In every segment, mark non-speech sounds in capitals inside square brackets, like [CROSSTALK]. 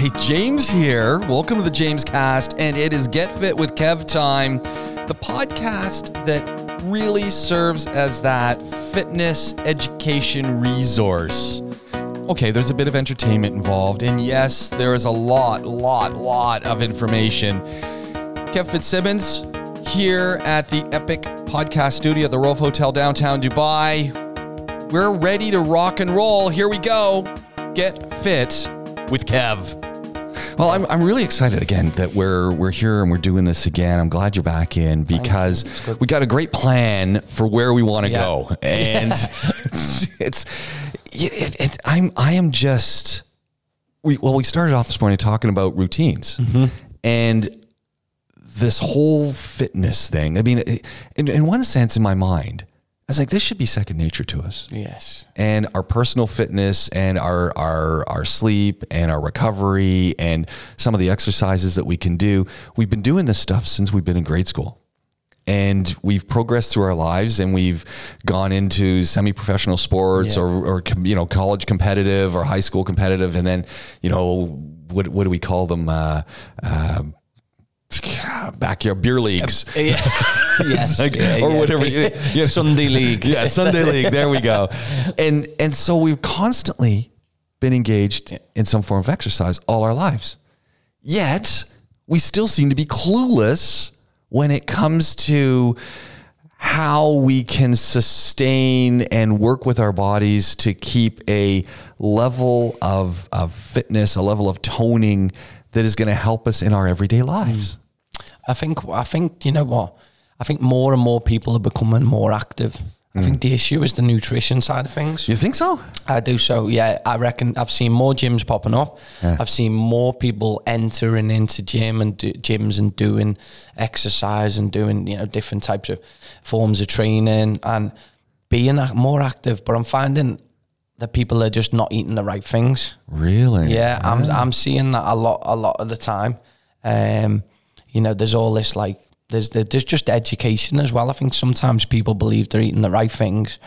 Hi, James here. Welcome to the James Cast, and it is Get Fit with Kev time, the podcast that really serves as that fitness education resource. Okay, there's a bit of entertainment involved, and yes, there is a lot, lot, lot of information. Kev Fitzsimmons here at the Epic Podcast Studio at the Rove Hotel downtown Dubai. We're ready to rock and roll. Here we go. Get fit with Kev. Well, I'm, I'm really excited again that we're we're here and we're doing this again. I'm glad you're back in because we got a great plan for where we want to Yeah. go, [LAUGHS] and it's, it's it, it, I'm I am just we well we started off this morning talking about routines and this whole fitness thing. I mean, it- in, in one sense, in my mind, was like, this should be second nature to us Yes. and our personal fitness and our our our sleep and our recovery and some of the exercises that we can do. We've been doing this stuff since we've been in grade school. And we've progressed through our lives, and we've gone into semi-professional sports, Yeah. or, or you know, college competitive or high school competitive, and then you know, what what do we call them? Uh, uh, backyard beer leagues. Uh, yeah. [LAUGHS] yes. like- yeah, or yeah. whatever, you- [LAUGHS] you- Sunday league. yeah, Sunday League. There we go. And and so we've constantly been engaged in some form of exercise all our lives. Yet we still seem to be clueless when it comes to how we can sustain and work with our bodies to keep a level of, of fitness, a level of toning that is going to help us in our everyday lives. I think. I think you know what. I think more and more people are becoming more active. I think the issue is the nutrition side of things. You think so? I do so. Yeah, I reckon I've seen more gyms popping up. I've seen more people entering into gym and do, gyms and doing exercise and doing you know different types of forms of training and being more active. But I'm finding that people are just not eating the right things. Really? Yeah, I'm I'm seeing that a lot a lot of the time. Um, you know, there's all this like there's there's just education as well. I think sometimes people believe they're eating the right things,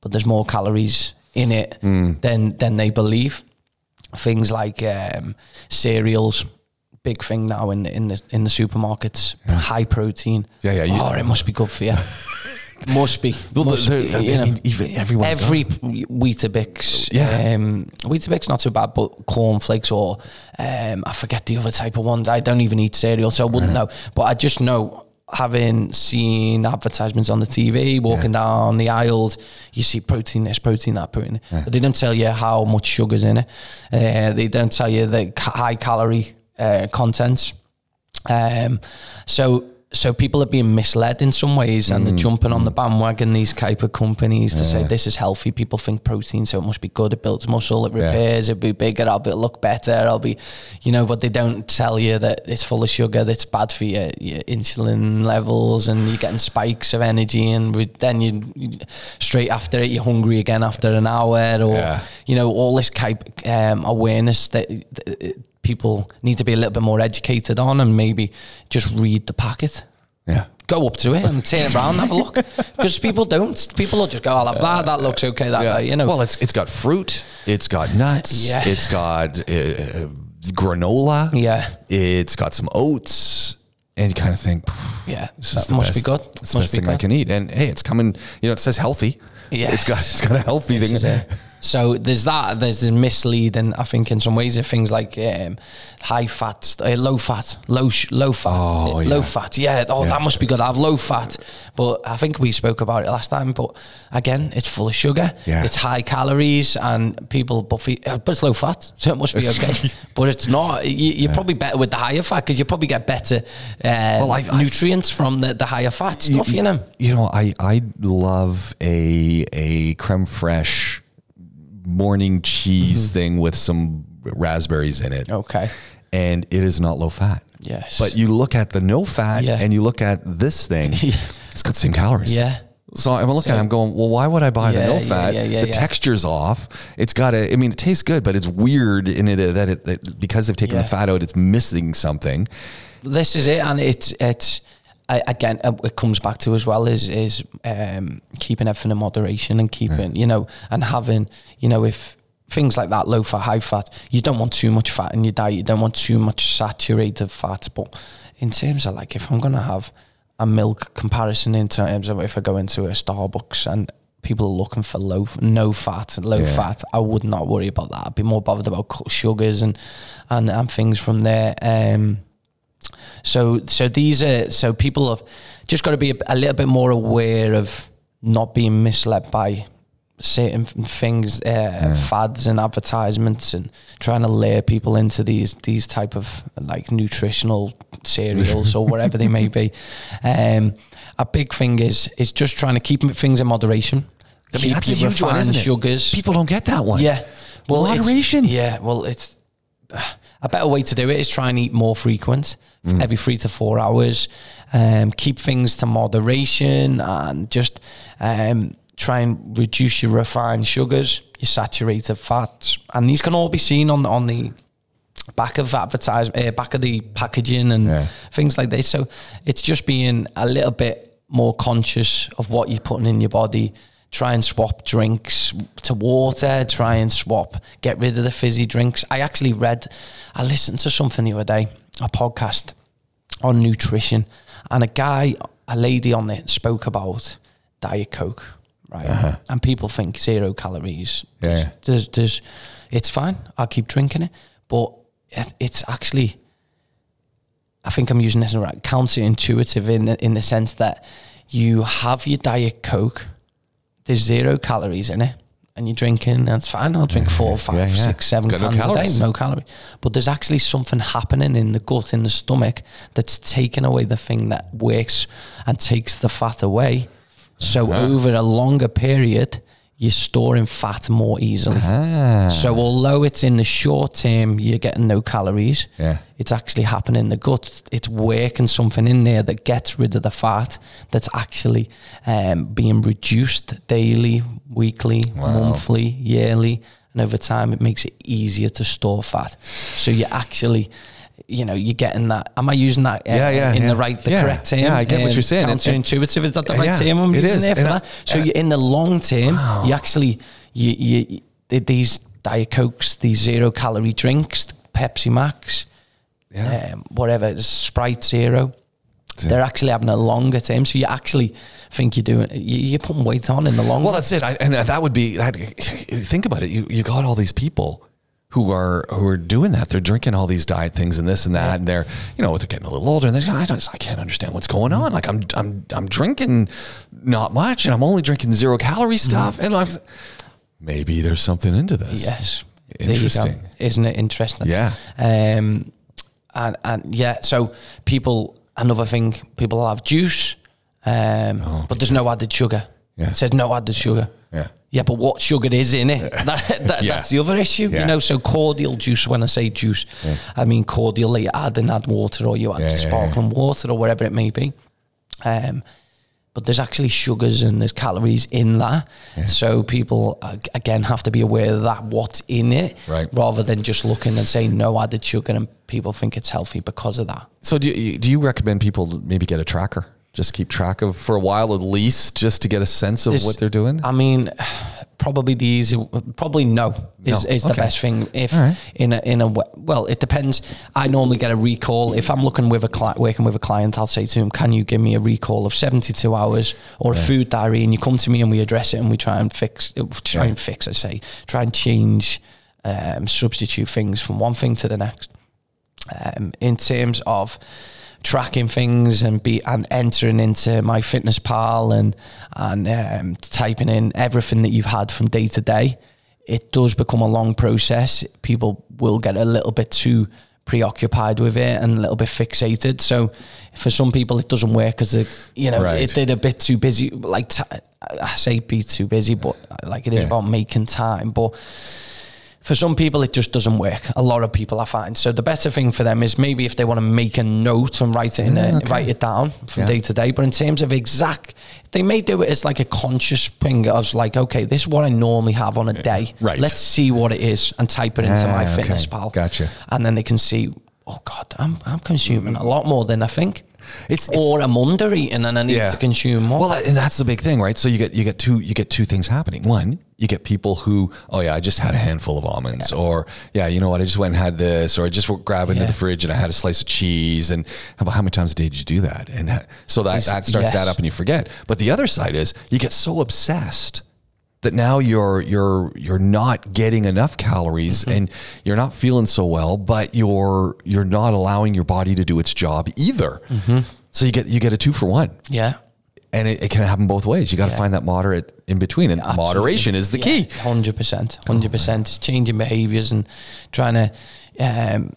but there's more calories in it than than they believe. Things like um, cereals, big thing now in the, in the in the supermarkets. High protein. Yeah, yeah, you- oh, it must be good for you. [LAUGHS] must be. Well, Must there- be, I know. mean, got- Every Weetabix, Yeah. um, Weetabix not too bad, but cornflakes or um, I forget the other type of ones. I don't even eat cereal, so I wouldn't know. But I just know, having seen advertisements on the TV, walking down the aisles, you see protein this, protein that, protein. But they don't tell you how much sugar's in it. Uh, they don't tell you the high calorie uh, contents. Um, so so people are being misled in some ways and they're jumping on the bandwagon these type of companies to say this is healthy people think protein so it must be good it builds muscle it repairs it'll be bigger i'll be look better i'll be you know but they don't tell you that it's full of sugar that's bad for your, your insulin levels and you're getting spikes of energy and with, then you, you straight after it you're hungry again after an hour or Yeah. you know all this type um, awareness that, that people need to be a little bit more educated on and maybe just read the packet. Yeah. go up to it and turn it around and have a look. [LAUGHS] Because people don't. People will just go I'll have that. That looks okay that way you know. Well, it's it's got fruit, it's got nuts, Yeah. it's got uh, granola, yeah. It's got some oats, and you kind of think, yeah. this is the must best, be good. It's the must best be thing I can eat, and hey, it's coming. You know, it says healthy. Yeah. it's got it's got a healthy This thing. So there's that. There's the misleading. I think in some ways, of things like um, high fat, uh, low fat, low sh- low fat, Oh, yeah. low fat. Yeah. Oh, Yeah. that must be good. I have low fat, but I think we spoke about it last time. But again, it's full of sugar. Yeah. It's high calories, and people buffy, uh, but it's low fat, [LAUGHS] so it must be okay. [LAUGHS] but it's not. You, you're probably better with the higher fat because you probably get better uh, Well, I've- I've- nutrients from the, the higher fat stuff. You, know. You know, I I love a a creme fraiche morning cheese mm-hmm. thing with some raspberries in it. Okay. and it is not low fat. Yes. But you look at the no fat Yeah. and you look at this thing, [LAUGHS] it's got the same calories. Yeah. So I'm looking at it, I'm going, well, why would I buy the Yeah, no yeah, fat? yeah, yeah, the texture's off. It's got a, I mean, it tastes good, but it's weird in it uh, that it, that because they've taken the fat out, it's missing something. this is it, and it's it's I, again uh, it comes back to as well is is um, keeping everything in moderation and keeping you know and having you know if things like that, low fat, high fat. You don't want too much fat in your diet. You don't want too much saturated fat. But in terms of like, if I'm gonna have a milk comparison in terms of if I go into a Starbucks and people are looking for low, no fat, low Yeah. fat, I would not worry about that. I'd be more bothered about sugars and and, and things from there. Um, so so these are so people have just got to be a, a little bit more aware of not being misled by certain things, uh, fads and advertisements, and trying to lure people into these these type of like nutritional cereals or whatever they may be. [LAUGHS] Um, a big thing is is just trying to keep things in moderation. I mean, that's a huge one, isn't it? Sugars. People don't get that one. Yeah. Well, Moderation. Yeah. Well, it's a better way to do it is try and eat more frequent, Mm. every three to four hours. Um, keep things to moderation and just um, try and reduce your refined sugars, your saturated fats, and these can all be seen on on the back of advertise, uh, back of the packaging and Yeah. things like this. So it's just being a little bit more conscious of what you're putting in your body. Try and swap drinks to water. Try and swap, get rid of the fizzy drinks. I actually read, I listened to something the other day, a podcast on nutrition, and a guy, a lady on it spoke about Diet Coke, right? And people think zero calories. Uh-huh. Yeah, There's, yeah. there's, there's, it's fine. I'll keep drinking it, but it's actually I think I'm using this right counterintuitive in in the sense that you have your diet coke, there's zero calories in it, and you're drinking, it's fine. I'll drink four, five, Yeah, yeah. six, seven It's got no cans a calories. day, no calories. But there's actually something happening in the gut, in the stomach, that's taking away the thing that works and takes the fat away. So over a longer period, you're storing fat more easily. Ah. So although it's in the short term, you're getting no calories. Yeah. It's actually happening in the gut. It's working something in there that gets rid of the fat that's actually um, being reduced daily, weekly, monthly, yearly. And over time, it makes it easier to store fat. So you're actually, you know, you're getting that. Am I using that uh, Yeah, yeah, in yeah. the right, the Yeah, correct term? yeah, I get what Um, you're saying. And- and- Counterintuitive, is that the right Yeah, term I'm using is. there for And I- that? So you in the long term, you actually you, you, these diet cokes, these zero calorie drinks, Pepsi Max, Yeah. um, whatever, Sprite Zero. They're actually having a longer term, so you actually think you're doing you, you're putting weight on in the long. Well, that's it. I, and that would be that. Think about it. You you got all these people who are who are doing that. They're drinking all these diet things and this and that, and they're you know they're getting a little older, and they're just, I don't I can't understand what's going on. Like I'm I'm I'm drinking not much, and I'm only drinking zero calorie stuff, and like maybe there's something into this. Yes. There you go. Interesting. Isn't it interesting? Yeah. Um, and, and yeah, so people, another thing, people have juice, um, but there's no added sugar. Oh, Yeah. It says no added sugar. Yeah. Yeah, but what sugar is in it? That, that, Yeah. That's the other issue, Yeah. you know. So cordial juice. When I say juice, I mean cordial. You add and add water, or you add Yeah, yeah, sparkling water, or whatever it may be. Um, but there's actually sugars and there's calories in that. So people uh, again have to be aware of that what's in it, Right. rather than just looking and saying no added sugar, and people think it's healthy because of that. So do you, do you recommend people maybe get a tracker? Just keep track of for a while at least, just to get a sense of There's- what they're doing. I mean, probably the easy, probably no is, No. is the Okay. best thing. If right. in a in a well, it depends. I normally get a recall if I'm looking with a client, working with a client. I'll say to him, "Can you give me a recall of 72 hours or a food diary?" And you come to me and we address it and we try and fix, try Yeah. and fix. I say, try and change, um, substitute things from one thing to the next. Um, in terms of tracking things and be and entering into my fitness pal and and um, typing in everything that you've had from day to day. It does become a long process. People will get a little bit too preoccupied with it and a little bit fixated. So for some people it doesn't work because you know Right. it did a bit too busy. Like t- I say be too busy but like it is Yeah. about making time. But for some people it just doesn't work. A lot of people i find. So the better thing for them is maybe if they want to make a note and write it in a, write it down from Yeah. day to day. But in terms of exact they may do it as like a conscious thing of like okay this is what i normally have on a day. Right. let's see what it is and type it into my Ah, fitness pal. Gotcha. and then they can see oh god i'm, I'm consuming a lot more than i think It's, it's or I'm under eating and I need Yeah. to consume more. Well, and that's the big thing, right? So you get you get two you get two things happening. One, you get people who, oh yeah, I just had a handful of almonds, or yeah, you know what, I just went and had this, or I just grabbed into Yeah. the fridge and I had a slice of cheese. And how about how many times a day did you do that? And so that that starts to yes. add up, and you forget. But the other side is you get so obsessed that now you're you're you're not getting enough calories Mm-hmm. and you're not feeling so well, but you're you're not allowing your body to do its job either. Mm-hmm. So you get you get a two for one yeah. and it, it can happen both ways. You got to find that moderate in between, and moderation is the key. Hundred percent, hundred percent. It's changing behaviors and trying to um,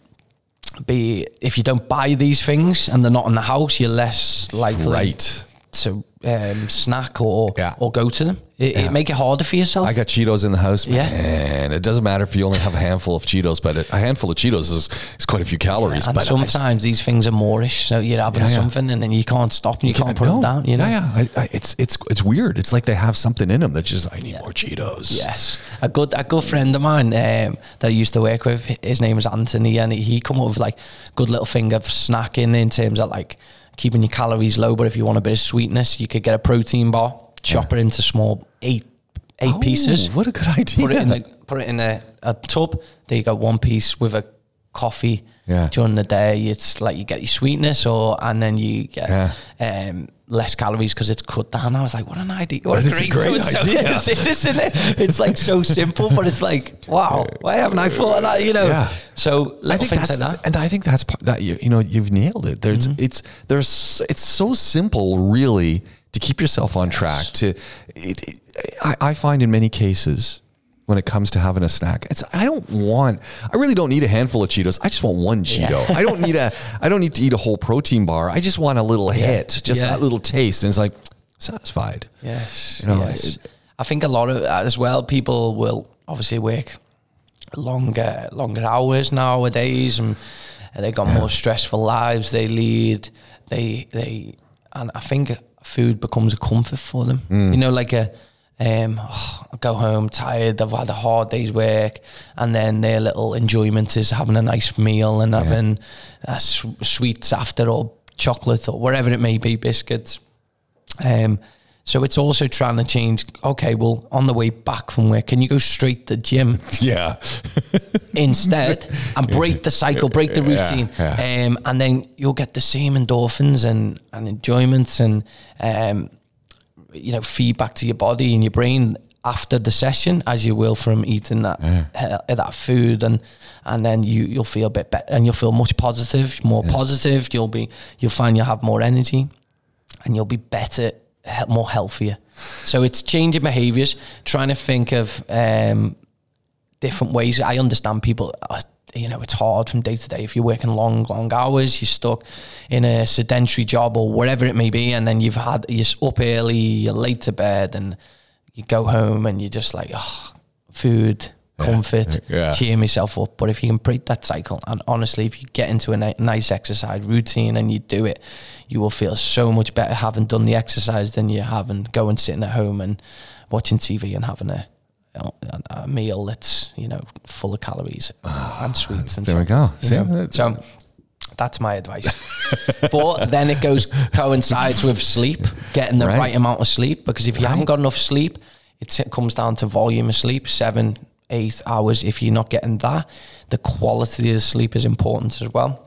be. If you don't buy these things and they're not in the house, you're less likely Right. to um, snack or Yeah. or go to them. It, it make it harder for yourself. I got Cheetos in the house, Yeah. man. It doesn't matter if you only have a handful of Cheetos, but a handful of Cheetos is, is quite a few calories. and but I- sometimes these things are moorish, so you're having Yeah, yeah. something and then you can't stop and you can't put no. them down. You know. Yeah, yeah. I, I, it's it's it's weird. It's like they have something in them that just I need more Cheetos. Yes, a good a good friend of mine um, that I used to work with. His name was Anthony, and he come up with like good little thing of snacking in terms of like keeping your calories low. But if you want a bit of sweetness, you could get a protein bar, chop it into small eight eight Oh, pieces, What a good idea. put it in a put it in a, a tub. There you go, one piece with a coffee. Yeah. During the day, it's like you get your sweetness, or and then you get Yeah. um, less calories because it's cut down. I was like, what an idea! What a great [LAUGHS] so- idea. [LAUGHS] it's, isn't it? It's like so simple, but it's like, wow, why haven't I thought of that? You know. Yeah. So I think that's like that. and I think that's part- that you you know you've nailed it. There's Mm-hmm. it's there's it's so simple really to keep yourself on track. To it, it, I, I find in many cases when it comes to having a snack, it's I don't want I really don't need a handful of Cheetos. I just want one Cheeto. I don't need a I don't need to eat a whole protein bar. I just want a little hit, just Yeah. that little taste, and it's like satisfied. Yes. You know, yes. it- I think a lot of as well people will obviously work longer longer hours nowadays and they got more stressful lives they lead. They they and I think food becomes a comfort for them. Mm. You know, like a um, oh, I go home tired. I've had a hard day's work, and then their little enjoyment is having a nice meal and having uh, s- sweets after, or chocolate, or whatever it may be, biscuits. Um, so it's also trying to change. Okay, well, on the way back from work, can you go straight to the gym [LAUGHS] Yeah. instead and break the cycle, break the Yeah, routine, yeah. Um, and then you'll get the same endorphins and and enjoyments and um, you know feedback to your body and your brain after the session as you will from eating that uh, that food and and then you you'll feel a bit better and you'll feel much positive, more positive. You'll be you'll find you'll have more energy and you'll be better, more healthier. So it's changing behaviors, trying to think of um, different ways. I understand people, uh, you know, it's hard from day to day. If you're working long, long hours, you're stuck in a sedentary job or whatever it may be, and then you've had, you're up early, you're late to bed, and you go home and you're just like, oh, food, comfort, Yeah. cheer myself up. But if you can break that cycle, and honestly, if you get into a ni- nice exercise routine and you do it, you will feel so much better having done the exercise than you having going sitting at home and watching TV and having a a, meal that's you know full of calories ah, and sweets and There we so- go. See, that's- So that's my advice. [LAUGHS] but then it goes coincides with sleep, getting the Right. right, amount of sleep. Because if you haven't got enough sleep, it comes down to volume of sleep, seven, eight hours. If you're not getting that, the quality of the sleep is important as well.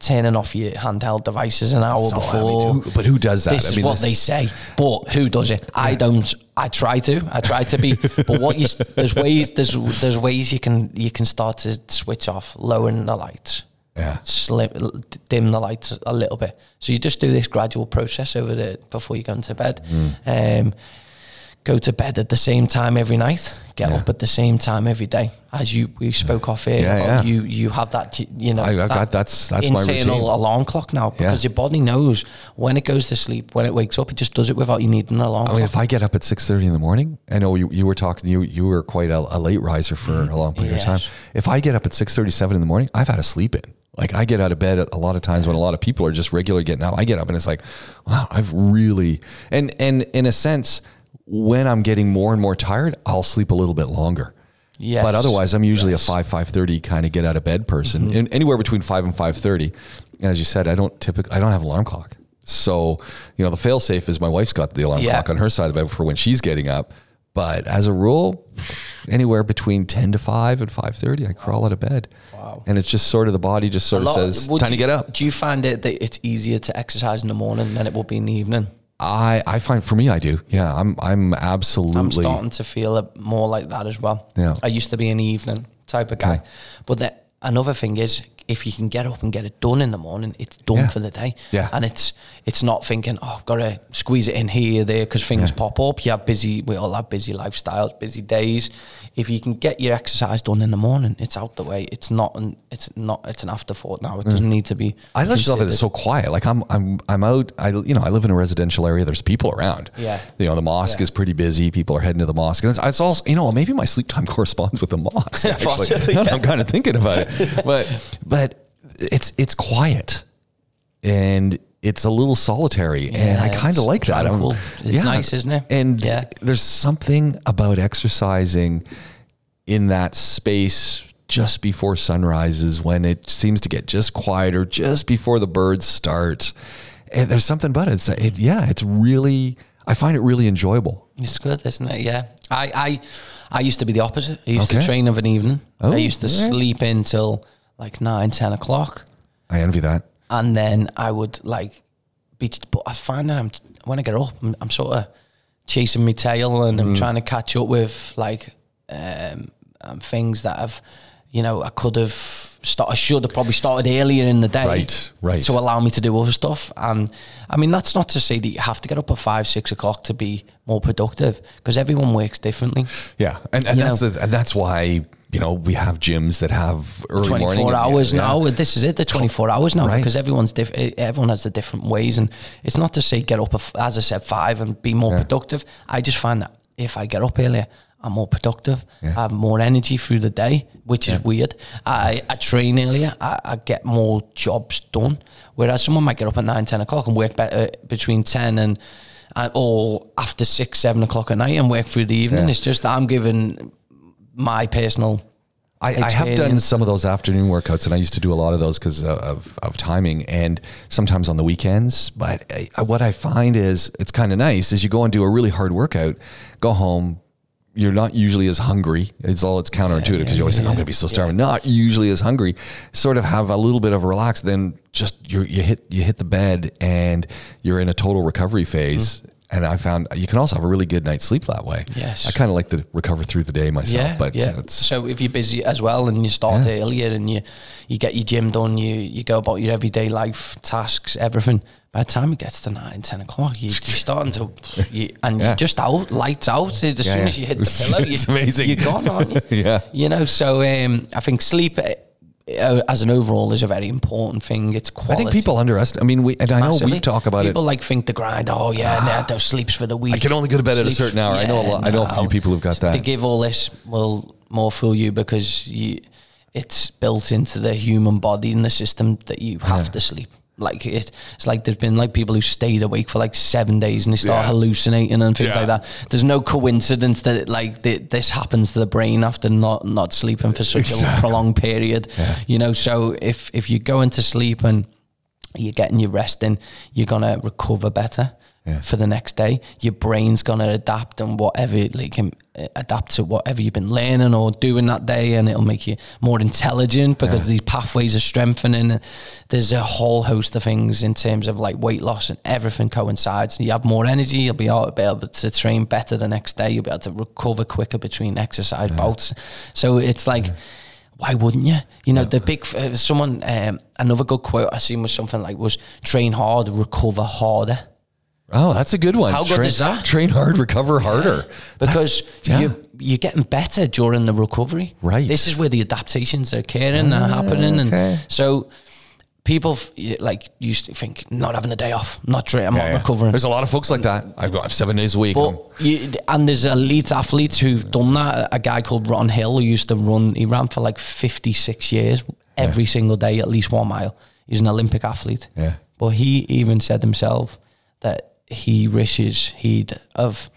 Turning off your handheld devices an hour So, I mean, before. who- but who does that? This I is mean, what this- they say, but who does it? I don't. I try to. I try to be. [LAUGHS] but what you there's ways there's there's ways you can you can start to switch off, lowering the lights, Yeah. slim, dim the lights a little bit. So you just do this gradual process over the before you go into bed. Mm. Um, go to bed at the same time every night. Get Yeah. up at the same time every day. As you we spoke off here, Yeah, yeah. you you have that you know I- I've that got- that's- that's my internal alarm clock now because your body knows when it goes to sleep, when it wakes up, it just does it without you needing an alarm I mean, if I get up at six thirty in the morning, I know you, you were talking. You you were quite a, a late riser for a long period of time. If I get up at six thirty seven in the morning, I've had a sleep in. Like I get out of bed a lot of times when a lot of people are just regularly getting up. I get up and it's like, wow, I've really and and in a sense, when I'm getting more and more tired, I'll sleep a little bit longer. Yes. But otherwise, I'm usually a five five thirty kind of get out of bed person, Mm-hmm. in, anywhere between five and five thirty. And as you said, I don't typically I don't have alarm clock. So you know the fail safe is my wife's got the alarm Yeah. clock on her side of the bed for when she's getting up. But as a rule, anywhere between ten to five and five thirty, I crawl out of bed. Wow. And it's just sort of the body just sort of says time to get up. Do you find it that it's easier to exercise in the morning than it will be in the evening? I I find for me I do. Yeah, I'm I'm absolutely I'm starting to feel it more like that as well. Yeah. I used to be an evening type of guy. Okay. But the, another thing is, if you can get up and get it done in the morning, it's done Yeah. for the day. Yeah. And it's it's not thinking, oh, I've got to squeeze it in here, there, because things pop up. You have busy, we all have busy lifestyles, busy days. If you can get your exercise done in the morning, it's out the way. It's not an it's not it's an afterthought now. It doesn't need to be. Mm. I just love it. It's so quiet. Like I'm, I'm, I'm out. I, you know, I live in a residential area. There's people around. Yeah. You know, the mosque Yeah. is pretty busy. People are heading to the mosque, and it's, it's also, you know, maybe my sleep time [LAUGHS] corresponds with the mosque. [LAUGHS] Actually, Now I'm kind of thinking about it, [LAUGHS] but, but it's, it's quiet, and it's a little solitary, and I kind of like that. Tranquil. It's nice, isn't it? And Yeah. there's something about exercising in that space just before sunrises when it seems to get just quieter just before the birds start and there's something about it, it's, it yeah it's really i find it really enjoyable It's good, isn't it? Yeah. I I, I used to be the opposite. I used Okay. to train of an evening. Oh, I used to yeah. sleep until like nine, ten o'clock. i envy that And then I would like be, but I find that I'm, when I get up, I'm, I'm sort of chasing my tail and Mm. I'm trying to catch up with like um, um, things that I've, you know, I could have started, I should have probably started earlier in the day. Right, right. To allow me to do other stuff. And I mean, that's not to say that you have to get up at five, six o'clock to be more productive because everyone works differently. yeah and, and You that's the, and that's why you know we have gyms that have early 24 morning hours yeah. now. This is it, the 24 hours now, Right. because everyone's diff- everyone has the different ways. And it's not to say get up, as I said, five and be more productive. I just find that if I get up earlier, I'm more productive. Yeah. I have more energy through the day, which is weird. I, I train earlier, I, I get more jobs done. Whereas someone might get up at 9, 10 o'clock and work better uh, between 10 and, and or after 6, 7 o'clock at night and work through the evening. Yeah. It's just I'm giving my personal I, I have done some of those afternoon workouts, and I used to do a lot of those because of, of timing, and sometimes on the weekends. But I, what I find is it's kind of nice is you go and do a really hard workout, go home. You're not usually as hungry. It's all it's counterintuitive because you always think I'm going to be so starving. Not usually as hungry. Sort of have a little bit of a relax. Then just you you hit you hit the bed and you're in a total recovery phase. Mm-hmm. And I found you can also have a really good night's sleep that way. Yes. I kind of like to recover through the day myself. Yeah, but yeah. it's so if you're busy as well and you start Yeah. earlier and you you get your gym done, you you go about your everyday life tasks, everything. By the time it gets to nine, ten o'clock, you, you're starting to, you, and Yeah. you're just out, lights out. As soon as you hit the [LAUGHS] pillow, it's you, amazing. you're gone, aren't you? [LAUGHS] Yeah. You know, so um, I think sleep uh, as an overall is a very important thing. It's I think people underestimate. I mean, we and I know we've talked about people it. People like think the grind. Oh yeah, nah, those sleeps for the week. I can only go to bed at a certain hour. I know a lot- I know a few people who've got that. They give all this will more fool you because you, it's built into the human body and the system that you have to sleep. Like it, it's like there's been like people who stayed awake for like seven days and they start Yeah. hallucinating and things Yeah. like that. There's no coincidence that like th- this happens to the brain after not not sleeping for such a prolonged period. You know, so if if you go into sleep and you're getting your rest in, you're gonna recover better Yeah. for the next day. Your brain's gonna adapt and whatever like um, adapt to whatever you've been learning or doing that day, and it'll make you more intelligent because these pathways are strengthening. There's a whole host of things in terms of like weight loss and everything coincides. You have more energy, you'll be able, be able to train better the next day. You'll be able to recover quicker between exercise bouts. So it's like why wouldn't you? You know, the big uh, someone um, another good quote I seen was something like was train hard, recover harder. Oh, that's a good one. How good train, is that? Train hard, recover harder. Because yeah. you you're getting better during the recovery. Right. This is where the adaptations are occurring ah, and happening, okay. and so people like used to think not having a day off, not tra- I'm Yeah, not yeah. recovering. There's a lot of folks like that. I've got seven days a week. You, and there's elite athletes who've done that. A guy called Ron Hill who used to run. He ran for like 56 years, every single day, at least one mile. He's an Olympic athlete. Yeah. But he even said himself that he wishes he'd have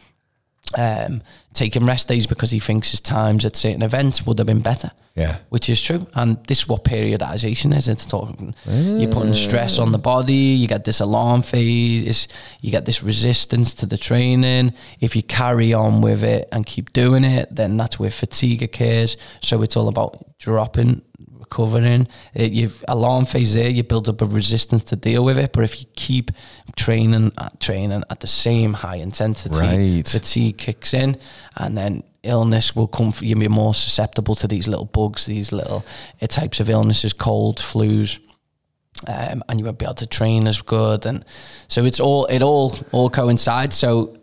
um, taking rest days because he thinks his times at certain events would have been better. Yeah. Which is true. And this is what periodization is. It's talking, you're putting stress on the body, you get this alarm phase, you get this resistance to the training. If you carry on with it and keep doing it, then that's where fatigue occurs. So it's all about dropping, recovering. It, you've alarm phase there, you build up a resistance to deal with it. But if you keep training, uh, training at the same high intensity, Right. fatigue kicks in, and then illness will come. For, you'll be more susceptible to these little bugs, these little uh, types of illnesses, colds, flus. Um, and you won't be able to train as good, and so it's all it all all coincides. So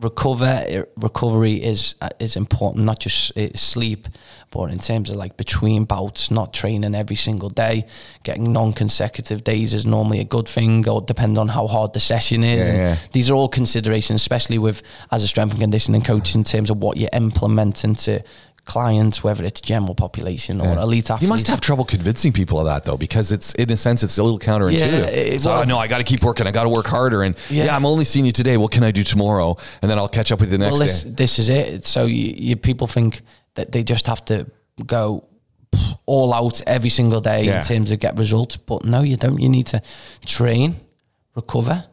recover recovery is uh, is important, not just uh, sleep, but in terms of like between bouts, not training every single day, getting non-consecutive days is normally a good thing, or depend on how hard the session is. Yeah, And yeah. These are all considerations, especially with as a strength and conditioning coach, in terms of what you're implementing to clients, whether it's general population or elite athletes. You must have trouble convincing people of that though, because it's in a sense it's a little counterintuitive. Yeah, it- so well- oh, no, I got to keep working. I got to work harder. And yeah. Yeah. I'm only seeing you today. What can I do tomorrow? And then I'll catch up with you the next well, this, day. this is it. So you, you people think that they just have to go all out every single day Yeah. in terms of get results, but no, you don't. You need to train, recover,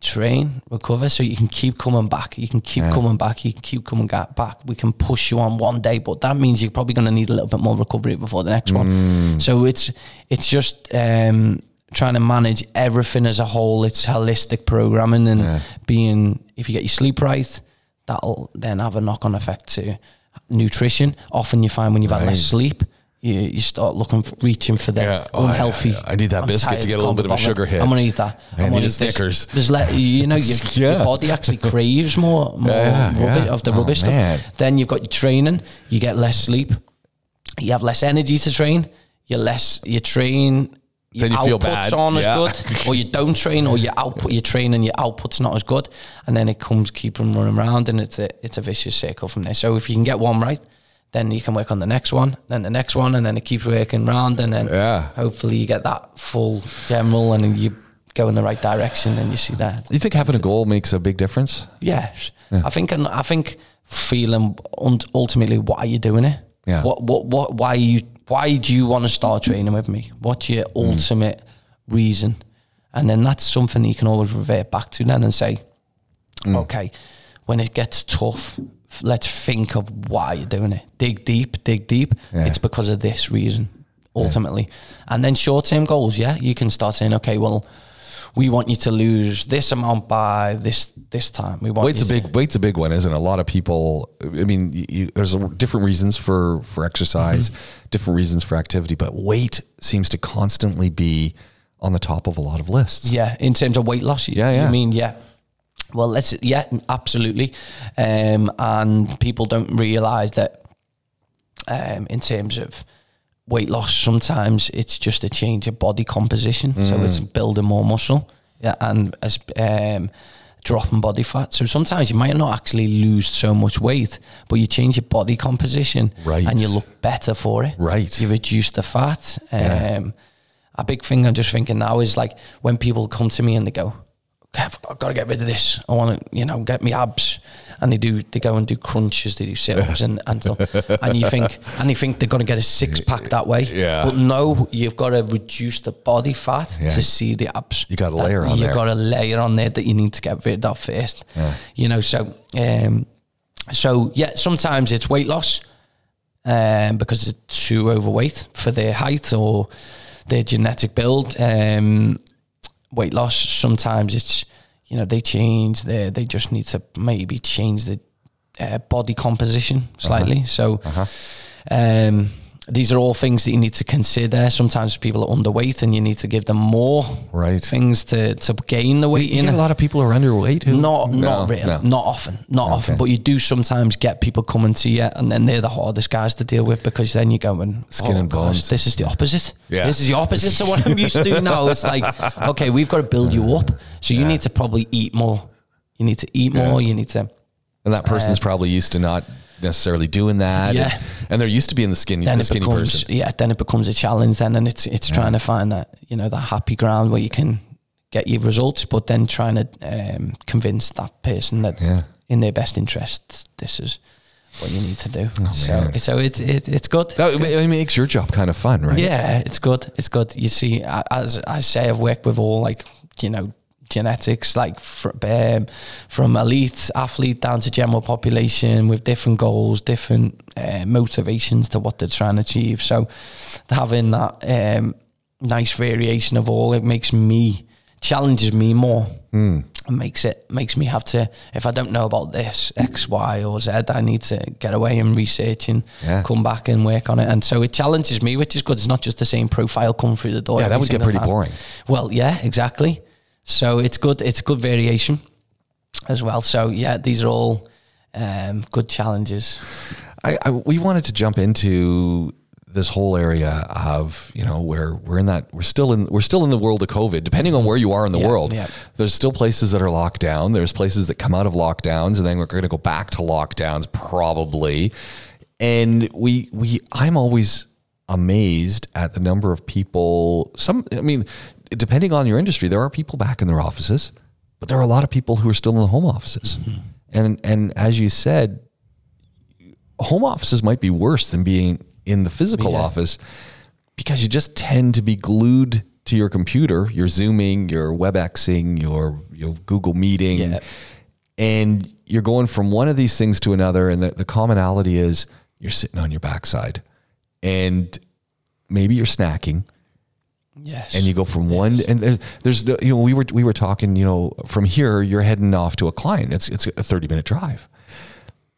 train, recover, so you can keep coming back. You can keep coming back. You can keep coming back. We can push you on one day, but that means you're probably going to need a little bit more recovery before the next Mm. one. So it's it's just. Um, trying to manage everything as a whole it's holistic programming and being if you get your sleep right that'll then have a knock-on effect to nutrition. Often you find when you've had less sleep, you, you start looking, for, reaching for the Yeah. Oh, I- unhealthy. I need that "I'm biscuit to get a little bit of a sugar hit. I'm gonna eat that. I I'm need gonna a eat this." Snickers. There's le- you know, your, [LAUGHS] Yeah. your body actually craves more, [LAUGHS] more Yeah, rubbish of the Oh, rubbish man. stuff. Then you've got your training. You get less sleep. You have less energy to train. You're less. You train. Your Then you feel output's bad. on as good, or you don't train, or your output you train and your output's not as good, and then it comes keep them running around, and it's a it's a vicious circle from there. So if you can get one right, then you can work on the next one, then the next one, and then it keeps working round, and then Yeah. hopefully you get that full general, and then you go in the right direction, and you see that. You think having a goal makes a big difference? Yes, I think and I think feeling ultimately why are you're doing it. Yeah. What what what why you why do you want to start training with me? What's your mm. ultimate reason? And then that's something you can always revert back to then and say, mm. okay, when it gets tough, let's think of why you're doing it. Dig deep, dig deep. Yeah. It's because of this reason, ultimately. And then short term goals, yeah, you can start saying, okay, well, we want you to lose this amount by this this time. We want Weight's a big weight's a big one, isn't it? A lot of people. I mean, you, you, there's a, different reasons for for exercise, Mm-hmm. different reasons for activity, but weight seems to constantly be on the top of a lot of lists. Yeah, in terms of weight loss. You, Yeah, yeah. You mean yeah? Well, let's yeah, absolutely. Um, and people don't realise that um, in terms of weight loss, sometimes it's just a change of body composition. So it's Mm. building more muscle, yeah, and as um, dropping body fat. So sometimes you might not actually lose so much weight, but you change your body composition, Right. and you look better for it. Right. You reduce the fat. Um, Yeah. A big thing I'm just thinking now is like when people come to me and they go, I've got to get rid of this. I want to, you know, get me abs. And they do, they go and do crunches, they do sit ups and, and stuff. [LAUGHS] And you think, and you think they're going to get a six pack that way. Yeah. But no, you've got to reduce the body fat Yeah. to see the abs. You got a layer on you there. got a layer on there that you need to get rid of first. Yeah. You know, so, um, so yeah, sometimes it's weight loss um, because they're too overweight for their height or their genetic build. Um, weight loss, sometimes it's, you know, they change their, they just need to maybe change the uh, body composition slightly. So, um, these are all things that you need to consider. Sometimes people are underweight and you need to give them more Right. things to, to gain the weight You in. get a lot of people are underweight. Who, Not, No, not really, no. not often, not often. But you do sometimes get people coming to you, and then they're the hardest guys to deal with because then you're going Skin oh and gosh, bones. This is the opposite. Yeah. This is the opposite to what I'm used to [LAUGHS] now. It's like, okay, we've got to build you up, so you need to probably eat more. You need to eat more. You need to. and that person's uh, probably used to not necessarily doing that. Yeah. and, and they're used to being the skinny, Then the skinny becomes person. yeah. Then it becomes a challenge. Then and it's it's trying to find that you know the happy ground where you can get your results, but then trying to um, convince that person that Yeah. in their best interest, this is what you need to do. so, Oh, man. so it's it, it's good. That It's good. it makes your job kind of fun, right? Yeah, it's good. It's good. You see, as I say, I've worked with all like you know genetics, like fr- um, from elite athlete down to general population with different goals, different uh, motivations to what they're trying to achieve. So having that um, nice variation of all, it makes me challenges me more. Hmm. And makes it makes me have to if I don't know about this X Y or Z I need to get away and research and Yeah. come back and work on it and so it challenges me which is good it's not just the same profile come through the door Yeah, that would get pretty time. boring. well yeah exactly so it's good it's good variation as well so yeah these are all um, good challenges I, I we wanted to jump into this whole area of you know where we're in that we're still in we're still in the world of COVID. Depending on where you are in the Yeah, world, yeah. there's still places that are locked down. There's places that come out of lockdowns, and then we're going to go back to lockdowns probably. And we we I'm always amazed at the number of people. Some I mean, depending on your industry, there are people back in their offices, but there are a lot of people who are still in the home offices. Mm-hmm. And and as you said, home offices might be worse than being in the physical Yeah. office because you just tend to be glued to your computer. You're zooming, you're WebExing, you're you're Google Meeting, Yeah. and you're going from one of these things to another. And the, the commonality is you're sitting on your backside, and maybe you're snacking, yes. And you go from one and there's, there's the- you know we were we were talking you know from here you're heading off to a client. It's it's a 30 minute drive.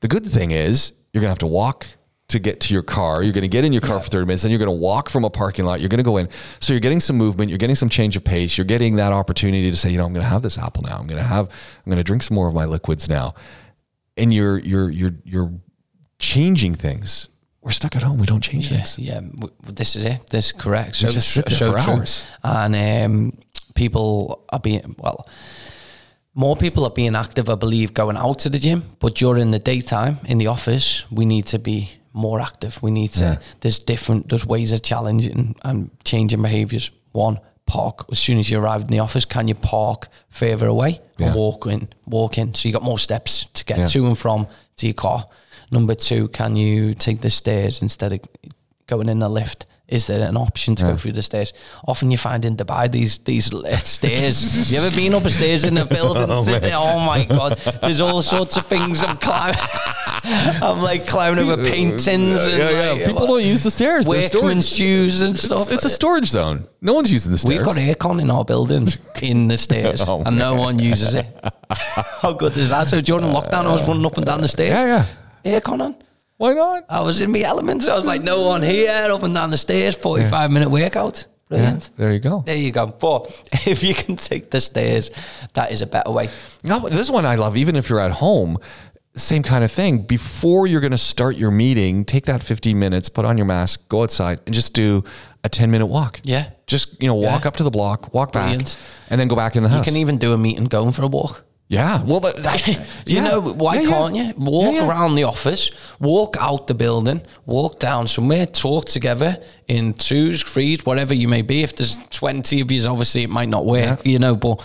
The good thing is you're gonna have to walk to get to your car. You're gonna get in your car for 30 minutes then you're gonna walk from a parking lot. You're gonna go in. So you're getting some movement you're getting some change of pace you're getting that opportunity to say you know i'm gonna have this apple now. I'm gonna have i'm gonna drink some more of my liquids now. And you're you're you're you're changing things we're stuck at home we don't change Yeah, things yeah. w- This is it. This is correct. So, just sit there so for true. hours. and um, people are being well. More people are being active, I believe, going out to the gym. But during the daytime in the office, we need to be more active. We need to. Yeah. There's different. There's ways of challenging and changing behaviours. One, park as soon as you arrive in the office. Can you park further away Yeah. or walk in? Walk in. So you got more steps to get Yeah. to and from to your car. Number two, can you take the stairs instead of going in the lift? Is there an option to Yeah. go through the stairs? Often you find in Dubai these these [LAUGHS] stairs. you ever been upstairs in a building? [LAUGHS] Oh, [LAUGHS] oh, my god! There's all sorts of things I'm climbing. I'm like climbing over paintings and like, people don't use the stairs workman's shoes and It's, stuff. it's a storage zone. No one's using the stairs. We've got aircon in our building in the stairs, Oh, and no one uses it. How good is that? So during lockdown, I was running up and down the stairs. Yeah, yeah. Aircon on. Why not? I was in my elements. I was like, no one here, up and down the stairs, 45 minute workout. Brilliant. There you go. There you go. But [LAUGHS] if you can take the stairs, that is a better way. No, this one I love. Even if you're at home, same kind of thing. Before you're going to start your meeting, take that 15 minutes, put on your mask, go outside, and just do a 10 minute walk. Yeah. Just you know, walk Yeah. up to the block, walk back, Brilliant. and then go back in the house. You house. can even do a meeting going for a walk. Yeah. Well, that, that- [LAUGHS] You yeah. know, why Yeah, yeah. can't you? Walk Yeah, yeah. around the office, walk out the building, walk down somewhere, talk together in twos, threes, whatever you may be. If there's 20 of you, obviously it might not work, you know, but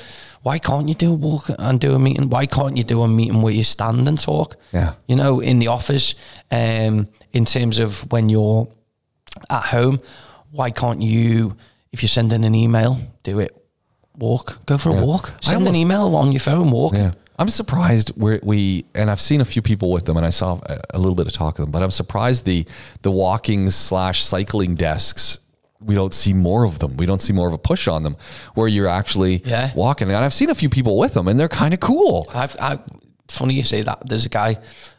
why can't you do a walk and do a meeting? Why can't you do a meeting where you stand and talk? Yeah. You know, in the office, um, in terms of when you're at home, why can't you, if you're sending an email, do it? Walk, go for a walk. Send almost- an email on your phone, walk. Yeah. I'm surprised where we and I've seen a few people with them and I saw a, a little bit of talk of them, but I'm surprised the the walking slash cycling desks we don't see more of them. We don't see more of a push on them where you're actually Yeah. walking. And I've seen a few people with them and they're kind of cool. I've, I, funny you say that. There's a guy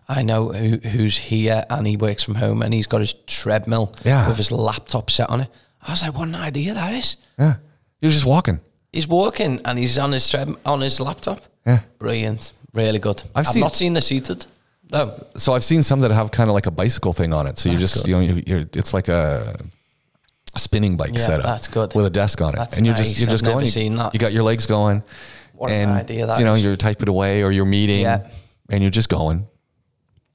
I know who, who's here and he works from home and he's got his treadmill Yeah. with his laptop set on it. I was like, what an idea that is. Yeah. You're just walking. He's walking and he's on his tread on his laptop. Yeah. Brilliant. Really good. I've I've, seen- not seen the seated. No. So I've seen some that have kind of like a bicycle thing on it. So you just, good. you know, you- you're, it's like a spinning bike Yeah, setup. that's good. With a desk on it. That's and you're just, you're just I've going. never you, seen that. you got your legs going. What an and, idea that You know, is. you're typing away or you're meeting Yeah. and you're just going.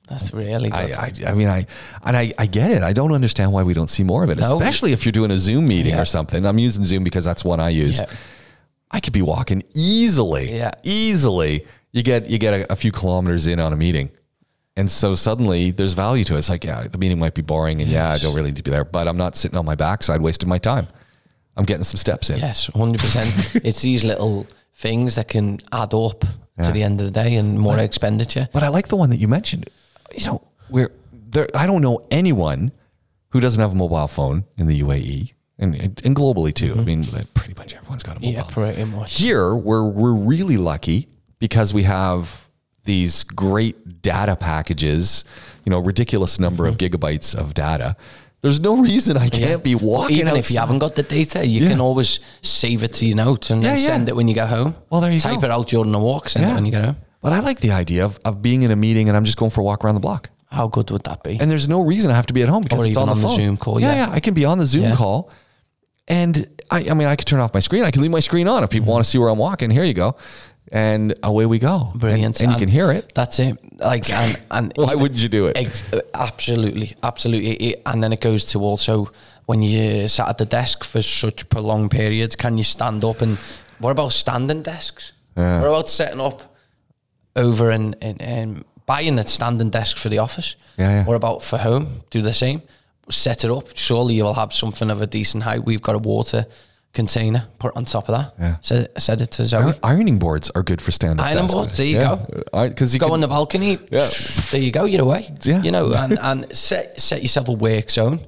That's really good. I, I, I mean, I, and I, I get it. I don't understand why we don't see more of it, No. especially if you're doing a Zoom meeting Yeah. or something. I'm using Zoom because that's one I use. Yeah. I could be walking easily, Yeah. easily you get you get a, a few kilometers in on a meeting, and so suddenly there's value to it. It's like, yeah, the meeting might be boring, and yeah, I don't really need to be there, but I'm not sitting on my backside wasting my time. I'm getting some steps in. Yes, hundred percent. [LAUGHS] It's these little things that can add up Yeah. to the end of the day and more expenditure. But I like the one that you mentioned. You know, where there, I don't know anyone who doesn't have a mobile phone in the UAE and and globally too. I mm-hmm. mean, pretty much everyone's got a mobile. Yeah, pretty much. Here, we're we're really lucky because we have these great data packages. You know, ridiculous number of mm-hmm. gigabytes of data. There's no reason I can't be walking. Even if you haven't got the data, you Yeah. can always save it to your notes and then Yeah, yeah. send it when you get home. Well, there you Type go. it out during the walk, send it when you get home. But I like the idea of, of being in a meeting and I'm just going for a walk around the block. How good would that be? and there's no reason I have to be at home because Or it's on the, on the phone. Zoom call, Yeah, yeah. yeah, I can be on the Zoom Yeah. call, and I, I mean, I could turn off my screen. I can leave my screen on if people mm-hmm. want to see where I'm walking. Here you go, and away we go. And- Brilliant. and, you can hear it. That's it. Like and and [LAUGHS] Why wouldn't you do it? Ex- absolutely, absolutely. And then it goes to also when you sat at the desk for such prolonged periods, can you stand up and what about standing desks? Yeah. What about setting up over and, and, and buying a standing desk for the office? Yeah, yeah. What about for home? Do the same. Set it up. Surely you will have something of a decent height. We've got a water container put on top of that. Yeah. Set, set it to Zoe. Ir- Ironing boards are good for stand-up. Ironing desks. boards, there you go. Because you go can, on the balcony. Yeah. There you go. You're away. Yeah. You know, and, [LAUGHS] and set set yourself a work zone.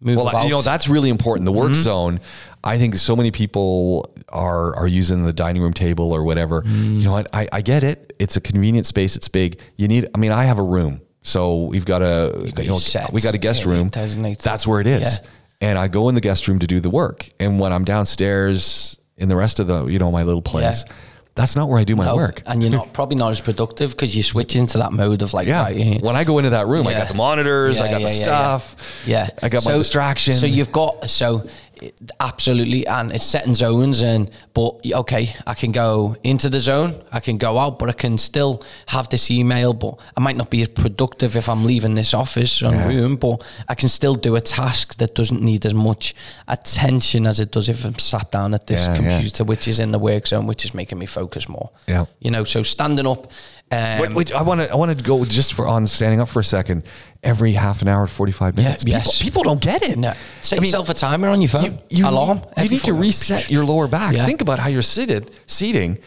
Move Well, about. you know that's really important. The Mm-hmm. work zone. I think so many people are are using the dining room table or whatever. Mm. You know what? I, I get it. It's a convenient space. It's big. You need. I mean, I have a room, so we've got a got you know, we got a guest Yeah, room. That's where it is. Yeah. And I go in the guest room to do the work. And when I'm downstairs in the rest of the you know my little place, Yeah. that's not where I do my No, work. and you're not probably not as productive because you switch into that mode of like, Yeah. right. When I go into that room, I got the monitors, I got the stuff. Yeah, I got my distraction. So you've got so it- absolutely, and it's setting zones, and but okay, I can go into the zone, I can go out, but I can still have this email, but I might not be as productive if I'm leaving this office or Yeah. room, but I can still do a task that doesn't need as much attention as it does if I'm sat down at this Yeah, yeah. computer, which is in the work zone, which is making me focus more. Yeah. you know, so standing up. Um, Wait, wait, I want to. I want to go just for on standing up for a second. Every half an hour, forty five minutes. people, yes. people don't get it. No. Set I mean, yourself a timer on your phone. you, Alarm. You need to reset your lower back. Yeah. Think about how you're seated, seating,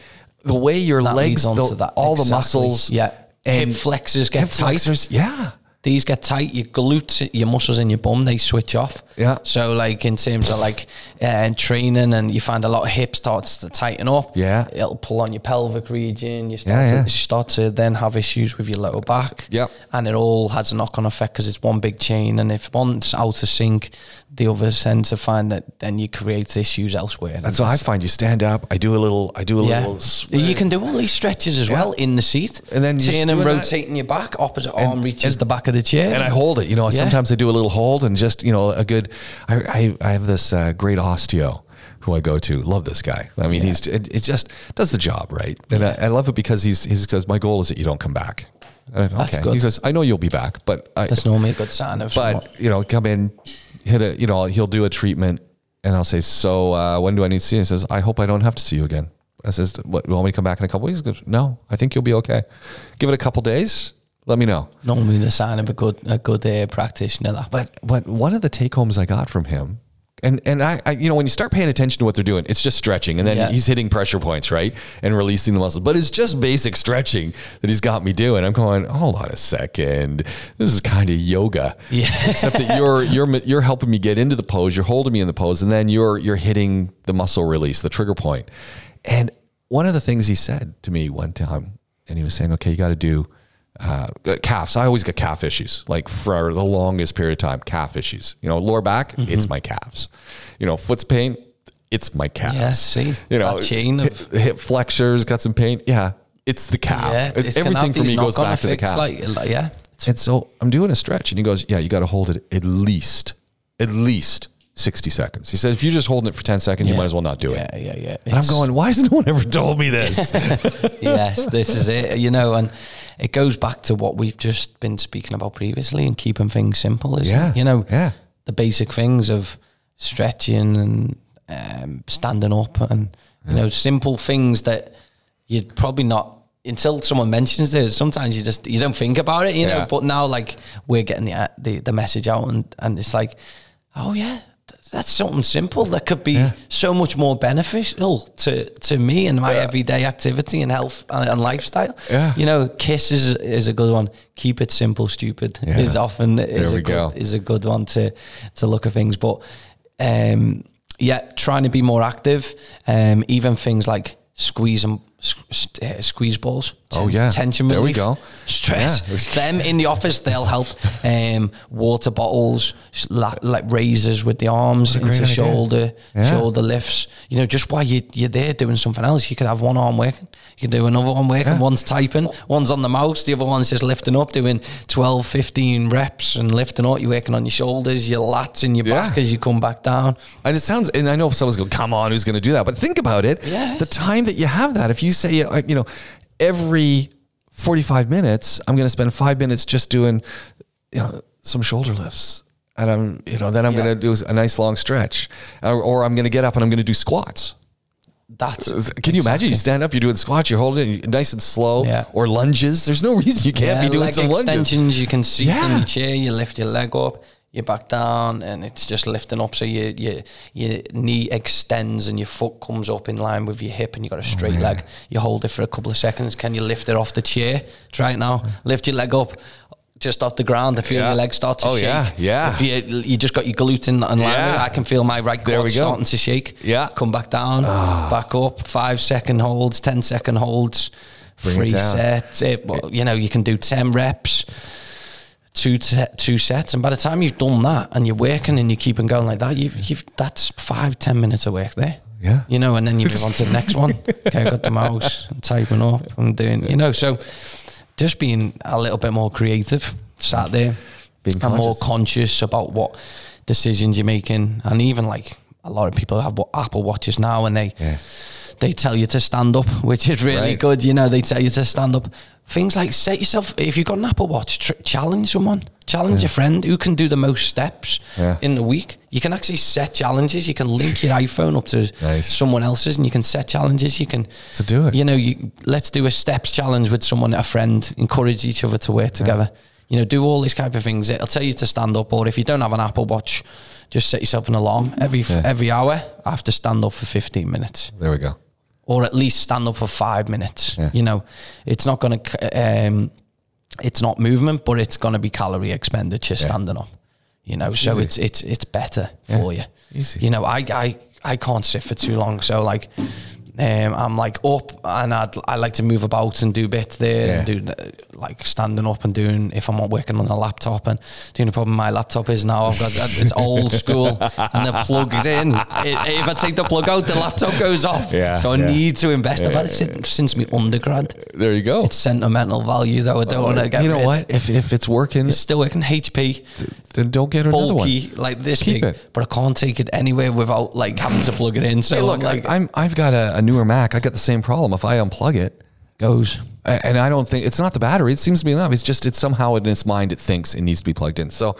the way your That legs, the- all the muscles. Yeah. and Hip flexors get hip tight. flexors, Yeah. These get tight. Your glutes, your muscles in your bum, they switch off. Yeah. So like in terms of like uh, training, and you find a lot of hip starts to tighten up. Yeah. It'll pull on your pelvic region. You start, Yeah, to, yeah. you start to then have issues with your lower back. Yeah. And it all has a knock on effect because it's one big chain, and if one's out of sync, the other tend to find that then you create issues elsewhere. That's what I find. You stand up. I do a little. I do a Yeah, little. sw- you can do all these stretches as well in the seat, And then turning, that- rotating your back, opposite arm reaches the back of the chair, and I hold it. You know, Yeah. sometimes I do a little hold and just you know a good. I I, I have this uh, great osteo who I go to. Love this guy. I mean, he's it, it just does the job right, and I, I love it because he's he says my goal is that you don't come back. And That's okay. good. He says I know you'll be back, but I, That's normally a good sign of. but you know come in, hit a you know he'll do a treatment, and I'll say so. Uh, when do I need to see? you? He says I hope I don't have to see you again. I says what you want me to come back in a couple weeks? He goes, no, I think you'll be okay. Give it a couple days. Let me know. normally the sign of a good a good uh, practitioner. That, But but one of the take homes I got from him, and and I, I you know when you start paying attention to what they're doing, it's just stretching, and then Yeah. he's hitting pressure points, right, and releasing the muscles. But it's just basic stretching that he's got me doing. I'm going, hold on a second, this is kind of yoga, Yeah. [LAUGHS] Except that you're you're you're helping me get into the pose, you're holding me in the pose, and then you're you're hitting the muscle release, the trigger point. And one of the things he said to me one time, and he was saying, okay, you got to do uh, calves. I always get calf issues, like for the longest period of time, calf issues. You know, lower back, Mm-hmm. it's my calves. You know, foot's pain, it's my calves. Yeah, see, you know, chain of- hip, hip flexors got some pain. Yeah, it's the calf. yeah, It's- everything for me goes back to the calf. Like, like, yeah, And so I'm doing a stretch, and he goes, "Yeah, you got to hold it at least, at least 60 seconds." He said, "If you're just holding it for 10 seconds, you might as well not do it." yeah, yeah, yeah. And I'm going, "Why has no one ever told me this?" [LAUGHS] yes, this is it. You know, and it goes back to what we've just been speaking about previously and keeping things simple. Isn't Yeah, it? You know, yeah. the basic things of stretching and um, standing up and you know simple things that you'd probably not until someone mentions it, sometimes you just you don't think about it, you know. But now, like we're getting the the, the message out, and and it's like, oh yeah, that's something simple that could be so much more beneficial to to me and my everyday activity and health and, and lifestyle. Yeah. you know, kiss is is a good one. Keep it simple, stupid Yeah. is often is a good, is a good one to to look at things. But um, yeah, trying to be more active. Um, even things like squeeze and sq- uh, squeeze balls. Oh, yeah. tension There we go. Stress. Yeah. Them in the office, they'll help. [LAUGHS] Um, water bottles, la- like razors with the arms What a great into shoulder, Yeah. shoulder lifts. You know, just while you, you're there doing something else, you could have one arm working. You could do another one working. Yeah. One's typing, one's on the mouse, the other one's just lifting up, doing 12, 15 reps and lifting up. You're working on your shoulders, your lats, and your back as you come back down. And it sounds, and I know someone's going, come on, who's going to do that? But think about it. The time that you have that, if you say, uh, you know, every 45 minutes, I'm going to spend five minutes just doing, you know, some shoulder lifts. And I'm, you know, then I'm Yeah. going to do a nice long stretch. Or, or I'm going to get up and I'm going to do squats. That's Can you imagine? You stand up, you're doing squats, you're holding it nice and slow, Yeah. or lunges. There's no reason you can't Yeah, be doing leg some lunges. extensions. You can see Yeah. from your chair. You lift your leg up, you back down, and it's just lifting up. So your your your knee extends and your foot comes up in line with your hip, and you've got a Oh, straight leg. You hold it for a couple of seconds. Can you lift it off the chair? Try it now. Lift your leg up. Just off the ground, I feel Yeah. your leg start to Oh, shake. yeah, yeah. If you you just got your glute in, line, Yeah. I can feel my right quad starting to shake. Yeah. Ah. come back down, back up. Five second holds, ten second holds, Bring down. sets. It, well, you know, you can do 10 reps, two te- two sets. And by the time you've done that and you're working and you keep on going like that, you've, you've that's five ten minutes of work there. Yeah. You know, and then you move on to the next one. [LAUGHS] Okay, I've got the mouse and typing up and doing, you know, so just being a little bit more creative, sat there, Being and more conscious. conscious about what decisions you're making. And even like a lot of people have Apple Watches now and they, Yeah. They tell you to stand up, which is really Right. good. You know, they tell you to stand up. Things like set yourself, if you've got an Apple Watch, tr- challenge someone, challenge a friend who can do the most steps Yeah. in the week. You can actually set challenges. You can link your iPhone up to Nice. someone else's and you can set challenges. You can, So do it. you know, you, let's do a steps challenge with someone, a friend, encourage each other to work together. You know, do all these type of things. It'll tell you to stand up, or if you don't have an Apple Watch, just set yourself an alarm every Yeah. every hour. I have to stand up for fifteen minutes There we go. Or at least stand up for five minutes. Yeah. You know, it's not going to, um, it's not movement, but it's going to be calorie expenditure standing up. You know, so Easy. it's it's it's better Yeah. for you. Easy. You know, I I I can't sit for too long, so like. Um, I'm like up and I'd, I like to move about and do bits there and do like standing up and doing if I'm not working on the laptop and the only problem my laptop is now I've got it's old school [LAUGHS] and the plug is in if I take the plug out the laptop goes off Yeah, so I yeah. need to invest. I've had it since, since my undergrad. There you go. It's sentimental value though. I don't want to get you know rid. what? If, if it's working, It's still working HP, then don't get another one. bulky like this Keep big, it. but I can't take it anywhere without like having to plug it in. So Hey, look, like I, I'm I've got a, a newer Mac. I got the same problem. If I unplug it, goes. and I don't think it's not the battery. It seems to be enough. It's just it's somehow in its mind it thinks it needs to be plugged in. So,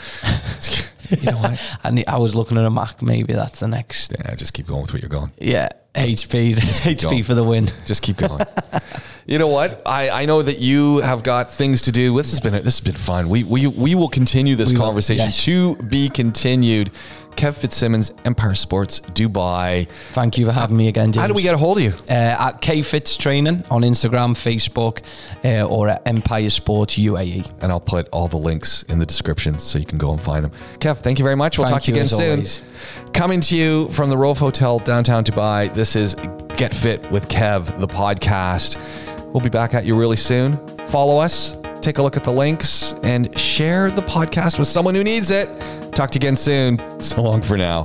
[LAUGHS] you know what? I need, I was looking at a Mac. Maybe that's the next. Yeah, just keep going with what you're going. Yeah, HP, HP going. for the win. Just keep going. [LAUGHS] you know what? I, I know that you have got things to do. This has been this has been fun. We we we will continue this We will, conversation yes. to be continued. Kev Fitzsimmons, Empire Sports, Dubai. Thank you for having me again, James. How do we get a hold of you? uh, at KFits Training on Instagram, Facebook, uh, or at Empire Sports UAE. And I'll put all the links in the description so you can go and find them. Kev, thank you very much. We'll Thank talk to you you again soon. always. Coming to you from the Rove Hotel downtown Dubai. This is Get Fit with Kev, the podcast. We'll be back at you really soon. Follow us, take a look at the links, and share the podcast with someone who needs it. Talk to you again soon. So long for now.